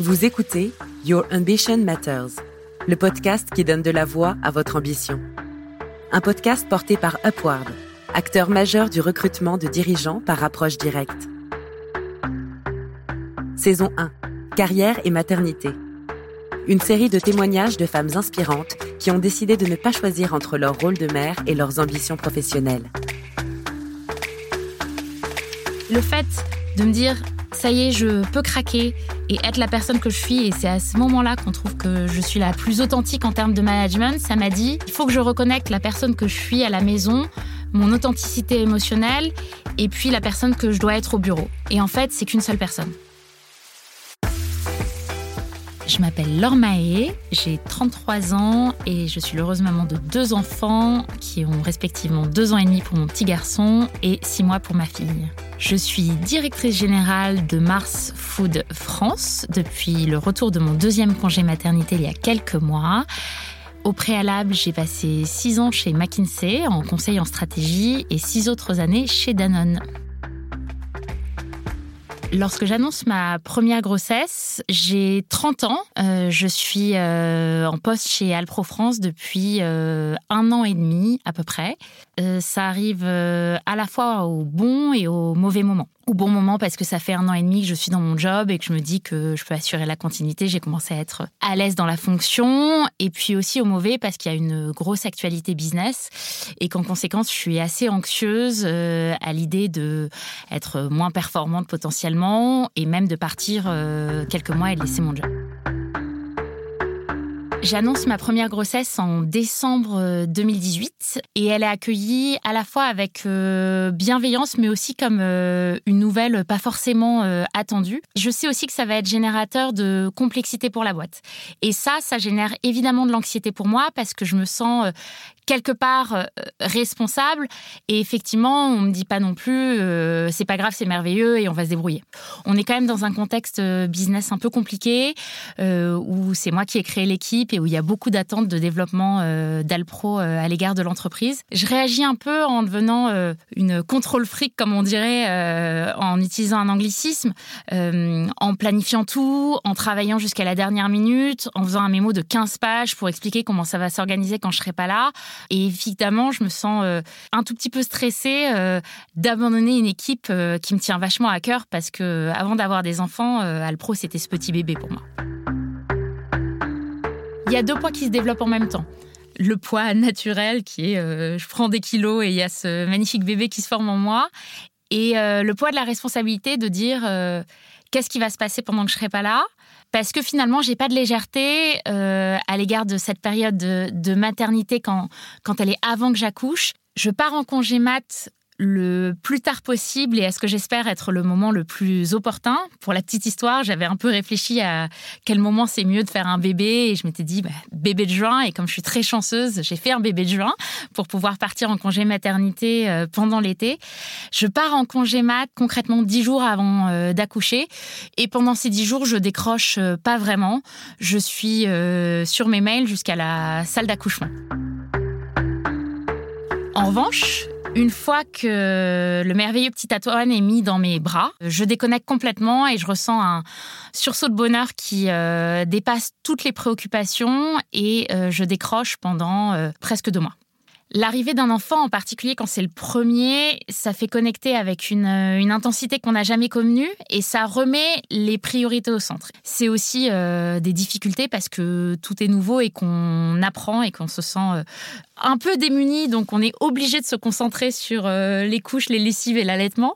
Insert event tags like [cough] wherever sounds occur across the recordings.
Vous écoutez Your Ambition Matters, le podcast qui donne de la voix à votre ambition. Un podcast porté par Upward, acteur majeur du recrutement de dirigeants par approche directe. Saison 1. Carrière et maternité. Une série de témoignages de femmes inspirantes qui ont décidé de ne pas choisir entre leur rôle de mère et leurs ambitions professionnelles. Le fait de me dire ça y est, je peux craquer et être la personne que je suis. Et c'est à ce moment-là qu'on trouve que je suis la plus authentique en termes de management. Ça m'a dit, il faut que je reconnecte la personne que je suis à la maison, mon authenticité émotionnelle, et puis la personne que je dois être au bureau. Et en fait, c'est qu'une seule personne. Je m'appelle Laure Mahé, j'ai 33 ans et je suis l'heureuse maman de deux enfants qui ont respectivement deux ans et demi pour mon petit garçon et six mois pour ma fille. Je suis directrice générale de Mars Food France depuis le retour de mon deuxième congé maternité il y a quelques mois. Au préalable, j'ai passé six ans chez McKinsey en conseil en stratégie et six autres années chez Danone. Lorsque j'annonce ma première grossesse, j'ai 30 ans. Euh, je suis euh, en poste chez Alpro France depuis euh, un an et demi à peu près. Ça arrive à la fois au bon et au mauvais moment au bon moment parce que ça fait un an et demi que je suis dans mon job et que je me dis que je peux assurer la continuité. J'ai commencé à être à l'aise dans la fonction et puis aussi au mauvais parce qu'il y a une grosse actualité business et qu'en conséquence, je suis assez anxieuse euh, à l'idée de être moins performante potentiellement et même de partir euh, quelques mois et de laisser mon job. J'annonce ma première grossesse en décembre 2018 euh, et elle est accueillie à la fois avec euh, bienveillance mais aussi comme euh, une nouvelle pas forcément attendue. Je sais aussi que ça va être générateur de complexité pour la boîte. Et ça, ça génère évidemment de l'anxiété pour moi parce que je me sens quelque part euh, responsable. Et effectivement, on me dit pas non plus, euh, c'est pas grave, c'est merveilleux et on va se débrouiller. On est quand même dans un contexte euh, business un peu compliqué où c'est moi qui ai créé l'équipe et où il y a beaucoup d'attentes de développement d'Alpro à l'égard de l'entreprise. Je réagis un peu en devenant une contrôle fric, comme on dirait, en utilisant un anglicisme, en planifiant tout, en travaillant jusqu'à la dernière minute, en faisant un mémo de 15 pages pour expliquer comment ça va s'organiser quand je serai pas là. Et évidemment, je me sens euh, un tout petit peu stressée euh, d'abandonner une équipe euh, qui me tient vachement à cœur parce que avant d'avoir des enfants, Alpro, c'était ce petit bébé pour moi. Il y a deux poids qui se développent en même temps. Le poids naturel qui est je prends des kilos et il y a ce magnifique bébé qui se forme en moi. Et le poids de la responsabilité de dire qu'est-ce qui va se passer pendant que je serai pas là? Parce que finalement, j'ai pas de légèreté euh, à l'égard de cette période de, maternité quand, quand elle est avant que j'accouche. Je pars en congé mat le plus tard possible et à ce que j'espère être le moment le plus opportun. Pour la petite histoire, j'avais un peu réfléchi à quel moment c'est mieux de faire un bébé et je m'étais dit bah, bébé de juin et comme je suis très chanceuse, j'ai fait un bébé de juin pour pouvoir partir en congé maternité euh, pendant l'été. Je pars en congé mat concrètement dix jours avant euh, d'accoucher et pendant ces dix jours, je décroche euh, pas vraiment. Je suis sur mes mails jusqu'à la salle d'accouchement. En revanche, une fois que le merveilleux petit Antoine est mis dans mes bras, je déconnecte complètement et je ressens un sursaut de bonheur qui euh, dépasse toutes les préoccupations et euh, je décroche pendant euh, presque deux mois. L'arrivée d'un enfant, en particulier quand c'est le premier, ça fait connecter avec une, euh, intensité qu'on n'a jamais connue et ça remet les priorités au centre. C'est aussi euh, des difficultés parce que tout est nouveau et qu'on apprend et qu'on se sent euh, un peu démuni, donc on est obligé de se concentrer sur les couches, les lessives et l'allaitement.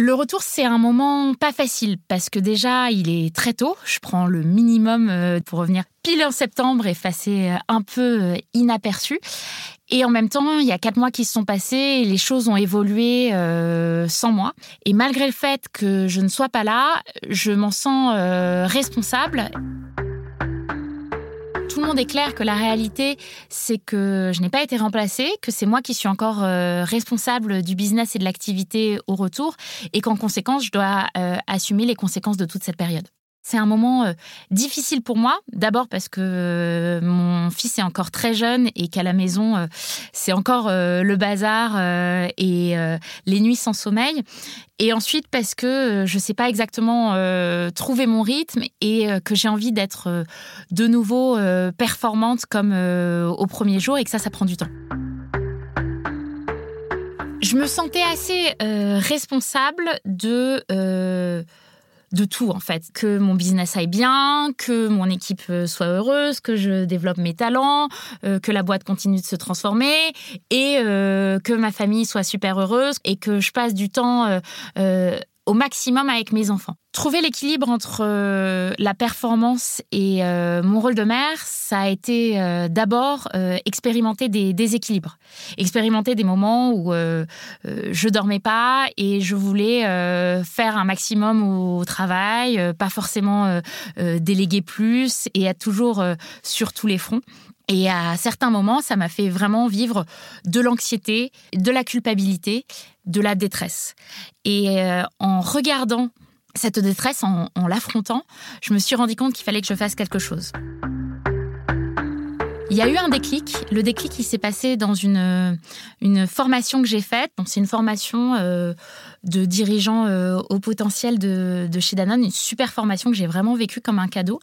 Le retour, c'est un moment pas facile parce que déjà, il est très tôt. Je prends le minimum pour revenir pile en septembre et passer un peu inaperçu. Et en même temps, il y a quatre mois qui se sont passés et les choses ont évolué euh, sans moi. Et malgré le fait que je ne sois pas là, je m'en sens euh, responsable. Tout le monde est clair que la réalité, c'est que je n'ai pas été remplacée, que c'est moi qui suis encore euh, responsable du business et de l'activité au retour, et qu'en conséquence, je dois assumer les conséquences de toute cette période. C'est un moment euh, difficile pour moi, d'abord parce que euh, mon fils est encore très jeune et qu'à la maison, euh, c'est encore le bazar et les nuits sans sommeil. Et ensuite parce que je ne sais pas exactement trouver mon rythme et que j'ai envie d'être de nouveau performante comme au premier jour et que ça, ça prend du temps. Je me sentais assez responsable de de tout en fait, que mon business aille bien, que mon équipe euh, soit heureuse, que je développe mes talents, euh, que la boîte continue de se transformer et euh, que ma famille soit super heureuse et que je passe du temps au maximum avec mes enfants. Trouver l'équilibre entre euh, la performance et euh, mon rôle de mère, ça a été euh, d'abord expérimenter des déséquilibres, expérimenter des moments où je dormais pas et je voulais faire un maximum au travail, pas forcément déléguer plus et être toujours sur tous les fronts. Et à certains moments, ça m'a fait vraiment vivre de l'anxiété, de la culpabilité, de la détresse. Et en regardant cette détresse, en, l'affrontant, je me suis rendu compte qu'il fallait que je fasse quelque chose. Il y a eu un déclic. Le déclic, il s'est passé dans une, formation que j'ai faite. c'est une formation euh, de dirigeants euh, au potentiel de, chez Danone, une super formation que j'ai vraiment vécue comme un cadeau,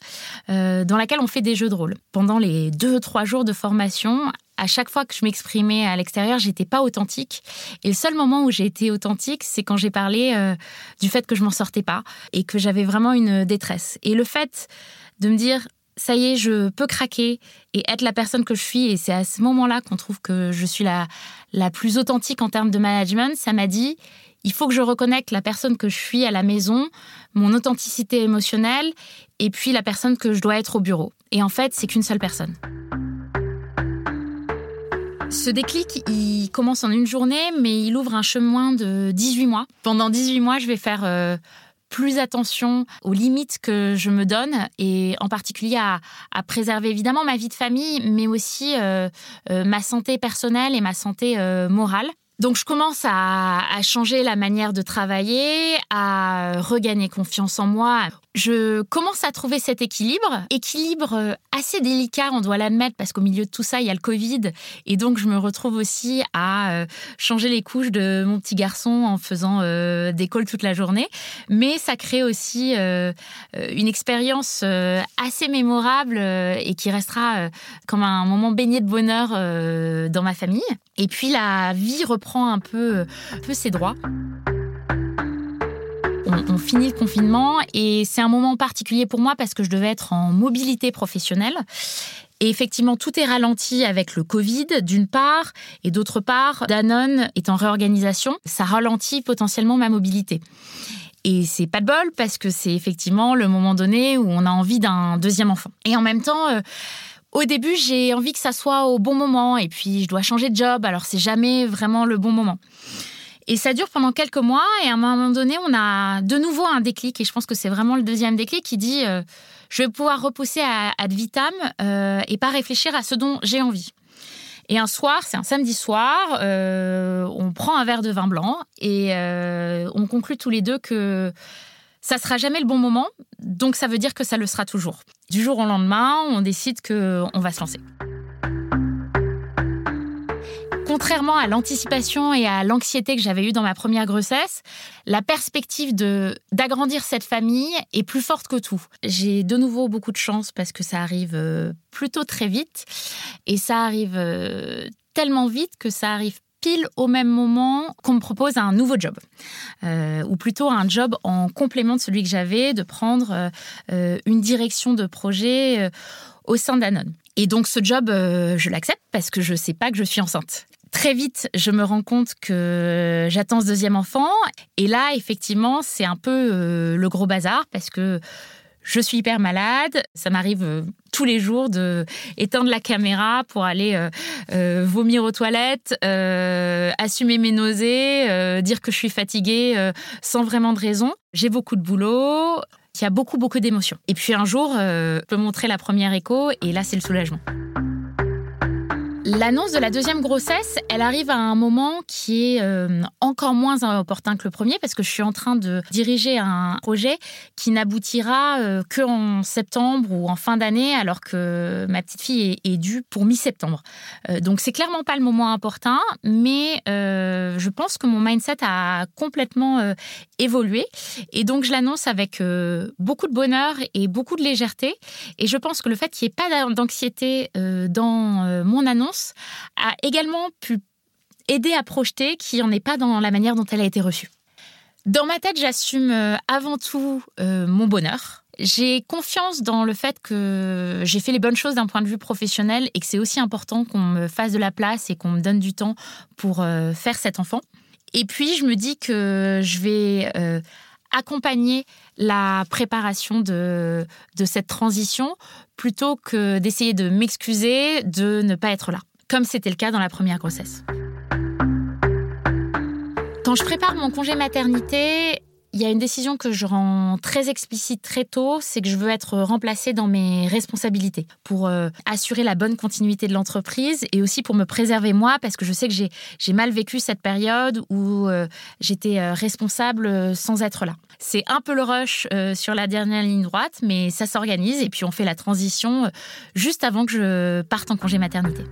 euh, dans laquelle on fait des jeux de rôle. Pendant les deux, trois jours de formation, à chaque fois que je m'exprimais à l'extérieur, j'étais pas authentique. Et le seul moment où j'ai été authentique, c'est quand j'ai parlé euh, du fait que je m'en sortais pas et que j'avais vraiment une détresse. Et le fait de me dire, ça y est, je peux craquer et être la personne que je suis. Et c'est à ce moment-là qu'on trouve que je suis la, la plus authentique en termes de management. Ça m'a dit, il faut que je reconnecte la personne que je suis à la maison, mon authenticité émotionnelle, et puis la personne que je dois être au bureau. Et en fait, c'est qu'une seule personne. Ce déclic, il commence en une journée, mais il ouvre un chemin de 18 mois. Pendant 18 mois, je vais faire euh, plus attention aux limites que je me donne et en particulier à, préserver évidemment ma vie de famille, mais aussi euh, euh, ma santé personnelle et ma santé morale. Donc je commence à, changer la manière de travailler, à regagner confiance en moi. Je commence à trouver cet équilibre, équilibre euh, assez délicat, on doit l'admettre, parce qu'au milieu de tout ça, il y a le Covid, et donc je me retrouve aussi à euh, changer les couches de mon petit garçon en faisant euh, des calls toute la journée. Mais ça crée aussi une expérience assez mémorable et qui restera comme un moment baigné de bonheur dans ma famille. Et puis la vie reprend un peu, peu ses droits. On, finit le confinement et c'est un moment particulier pour moi parce que je devais être en mobilité professionnelle. Et effectivement, tout est ralenti avec le Covid, d'une part, et d'autre part, Danone est en réorganisation. Ça ralentit potentiellement ma mobilité. Et c'est pas de bol parce que c'est effectivement le moment donné où on a envie d'un deuxième enfant. Et en même temps, euh, au début, j'ai envie que ça soit au bon moment et puis je dois changer de job, alors c'est jamais vraiment le bon moment. Et ça dure pendant quelques mois et à un moment donné, on a de nouveau un déclic et je pense que c'est vraiment le deuxième déclic qui dit euh, je vais pouvoir repousser ad vitam euh, et pas réfléchir à ce dont j'ai envie. Et un soir, c'est un samedi soir, euh, on prend un verre de vin blanc et on conclut tous les deux que ça sera jamais le bon moment, donc ça veut dire que ça le sera toujours. Du jour au lendemain, on décide qu'on va se lancer. Contrairement à l'anticipation et à l'anxiété que j'avais eue dans ma première grossesse, la perspective de d'agrandir cette famille est plus forte que tout. J'ai de nouveau beaucoup de chance parce que ça arrive euh, plutôt très vite et ça arrive euh, tellement vite que ça arrive au même moment qu'on me propose un nouveau job, euh, ou plutôt un job en complément de celui que j'avais, de prendre une direction de projet au sein d'Anon. Et donc ce job, je l'accepte parce que je ne sais pas que je suis enceinte. Très vite, je me rends compte que j'attends ce deuxième enfant. Et là, effectivement, c'est un peu le gros bazar parce que je suis hyper malade. Ça m'arrive euh, tous les jours de éteindre la caméra pour aller euh, euh, vomir aux toilettes, assumer mes nausées, dire que je suis fatiguée sans vraiment de raison. J'ai beaucoup de boulot. Il y a beaucoup, beaucoup d'émotions. Et puis un jour, je peux montrer la première écho et là, c'est le soulagement. L'annonce de la deuxième grossesse, elle arrive à un moment qui est euh, encore moins opportun que le premier parce que je suis en train de diriger un projet qui n'aboutira euh, que en septembre ou en fin d'année alors que ma petite fille est, due pour mi-septembre. Euh, donc c'est clairement pas le moment important, mais je pense que mon mindset a complètement évolué et donc je l'annonce avec beaucoup de bonheur et beaucoup de légèreté et je pense que le fait qu'il n'y ait pas d'anxiété dans mon annonce a également pu aider à projeter qui en est pas dans la manière dont elle a été reçue. Dans ma tête, j'assume euh, avant tout euh, mon bonheur. J'ai confiance dans le fait que j'ai fait les bonnes choses d'un point de vue professionnel et que c'est aussi important qu'on me fasse de la place et qu'on me donne du temps pour euh, faire cet enfant. Et puis, je me dis que je vais accompagner la préparation de, de cette transition plutôt que d'essayer de m'excuser de ne pas être là, comme c'était le cas dans la première grossesse. Quand je prépare mon congé maternité, il y a une décision que je rends très explicite très tôt, c'est que je veux être remplacée dans mes responsabilités pour euh, assurer la bonne continuité de l'entreprise et aussi pour me préserver moi parce que je sais que j'ai mal vécu cette période où euh, j'étais euh, responsable sans être là. C'est un peu le rush sur la dernière ligne droite, mais ça s'organise et puis on fait la transition juste avant que je parte en congé maternité.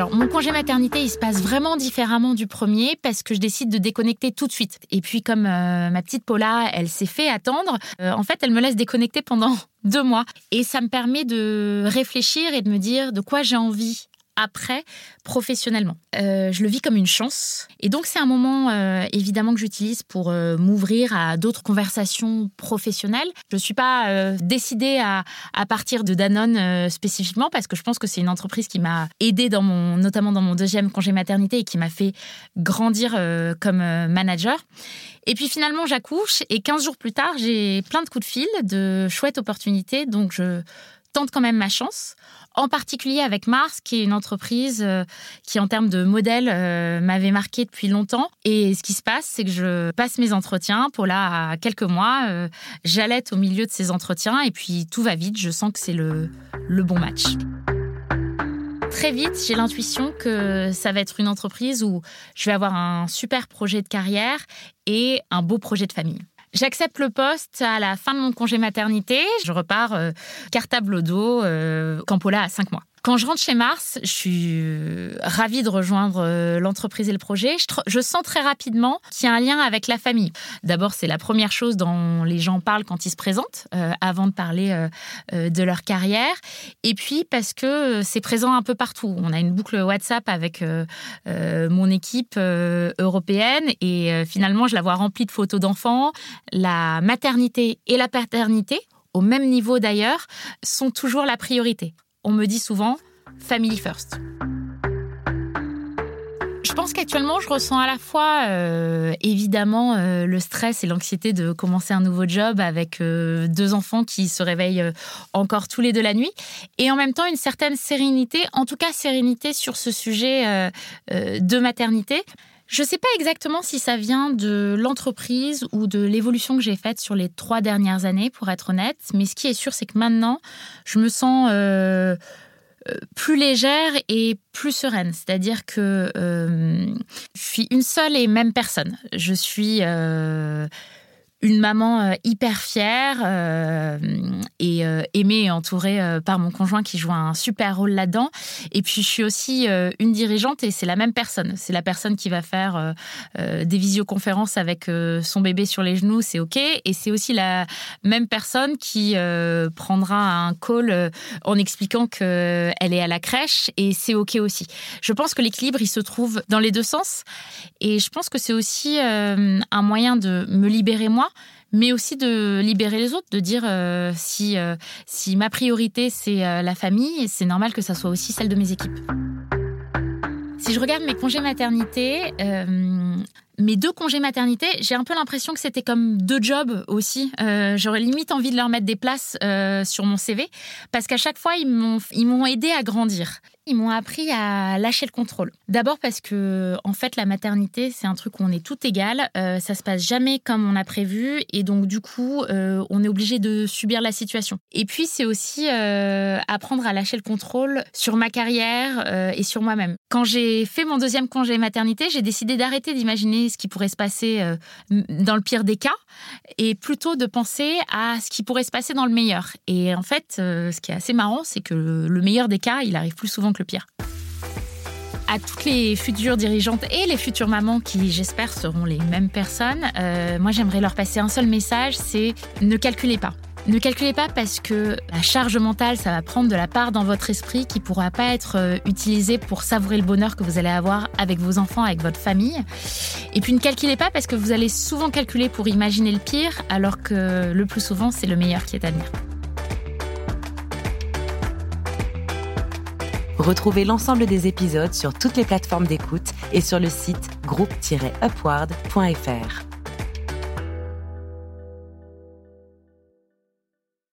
Alors, mon congé maternité, il se passe vraiment différemment du premier parce que je décide de déconnecter tout de suite. Et puis, comme euh, ma petite Paula, elle s'est fait attendre, euh, en fait, elle me laisse déconnecter pendant [laughs] deux mois. Et ça me permet de réfléchir et de me dire de quoi j'ai envie après professionnellement. Euh, je le vis comme une chance. Et donc, c'est un moment, euh, évidemment, que j'utilise pour euh, m'ouvrir à d'autres conversations professionnelles. Je ne suis pas décidée à, partir de Danone spécifiquement parce que je pense que c'est une entreprise qui m'a aidée, dans mon, notamment dans mon deuxième congé maternité et qui m'a fait grandir comme manager. Et puis finalement, j'accouche et 15 jours plus tard, j'ai plein de coups de fil, de chouettes opportunités. Donc, je tente quand même ma chance en particulier avec Mars, qui est une entreprise euh, qui, en termes de modèle, euh, m'avait marqué depuis longtemps. Et ce qui se passe, c'est que je passe mes entretiens. Pour là, quelques mois, euh, j'allaite au milieu de ces entretiens et puis tout va vite. Je sens que c'est le, le bon match. Très vite, j'ai l'intuition que ça va être une entreprise où je vais avoir un super projet de carrière et un beau projet de famille. J'accepte le poste à la fin de mon congé maternité. Je repars euh, cartable au dos, euh, Campola à 5 mois. Quand je rentre chez Mars, je suis euh, ravie de rejoindre euh, l'entreprise et le projet. Je, sens très rapidement qu'il y a un lien avec la famille. D'abord, c'est la première chose dont les gens parlent quand ils se présentent, euh, avant de parler de leur carrière. Et puis, parce que c'est présent un peu partout. On a une boucle WhatsApp avec mon équipe européenne et finalement, je la vois remplie de photos d'enfants. La maternité et la paternité, au même niveau d'ailleurs, sont toujours la priorité on me dit souvent family first. Je pense qu'actuellement, je ressens à la fois euh, évidemment euh, le stress et l'anxiété de commencer un nouveau job avec euh, deux enfants qui se réveillent encore tous les deux la nuit, et en même temps une certaine sérénité, en tout cas sérénité sur ce sujet de maternité. Je ne sais pas exactement si ça vient de l'entreprise ou de l'évolution que j'ai faite sur les trois dernières années, pour être honnête. Mais ce qui est sûr, c'est que maintenant, je me sens euh, euh, plus légère et plus sereine. C'est-à-dire que euh, je suis une seule et même personne. Je suis une maman euh, hyper fière euh, et euh, aimée et entourée par mon conjoint qui joue un super rôle là-dedans. Et puis je suis aussi une dirigeante et c'est la même personne. C'est la personne qui va faire des visioconférences avec son bébé sur les genoux, c'est ok. Et c'est aussi la même personne qui prendra un call en expliquant qu'elle est à la crèche et c'est ok aussi. Je pense que l'équilibre il se trouve dans les deux sens et je pense que c'est aussi un moyen de me libérer moi mais aussi de libérer les autres, de dire euh, si, euh, si ma priorité c'est euh, la famille, c'est normal que ça soit aussi celle de mes équipes. Si je regarde mes congés maternité, mes deux congés maternité, j'ai un peu l'impression que c'était comme deux jobs aussi. J'aurais limite envie de leur mettre des places sur mon CV parce qu'à chaque fois, ils m'ont aidé à grandir ils m'ont appris à lâcher le contrôle. D'abord parce que, en fait, la maternité, c'est un truc où on est tout égal. Euh, ça se passe jamais comme on a prévu. Et donc, du coup, euh, on est obligé de subir la situation. Et puis, c'est aussi euh, apprendre à lâcher le contrôle sur ma carrière euh, et sur moi-même. Quand j'ai fait mon deuxième congé maternité, j'ai décidé d'arrêter d'imaginer ce qui pourrait se passer dans le pire des cas et plutôt de penser à ce qui pourrait se passer dans le meilleur. Et en fait, ce qui est assez marrant, c'est que le meilleur des cas, il arrive plus souvent que pire à toutes les futures dirigeantes et les futures mamans qui, j'espère, seront les mêmes personnes, euh, moi j'aimerais leur passer un seul message, c'est ne calculez pas. Ne calculez pas parce que la charge mentale, ça va prendre de la part dans votre esprit qui pourra pas être euh, utilisée pour savourer le bonheur que vous allez avoir avec vos enfants, avec votre famille. Et puis ne calculez pas parce que vous allez souvent calculer pour imaginer le pire, alors que le plus souvent, c'est le meilleur qui est à venir. Retrouvez l'ensemble des épisodes sur toutes les plateformes d'écoute et sur le site groupe-upward.fr.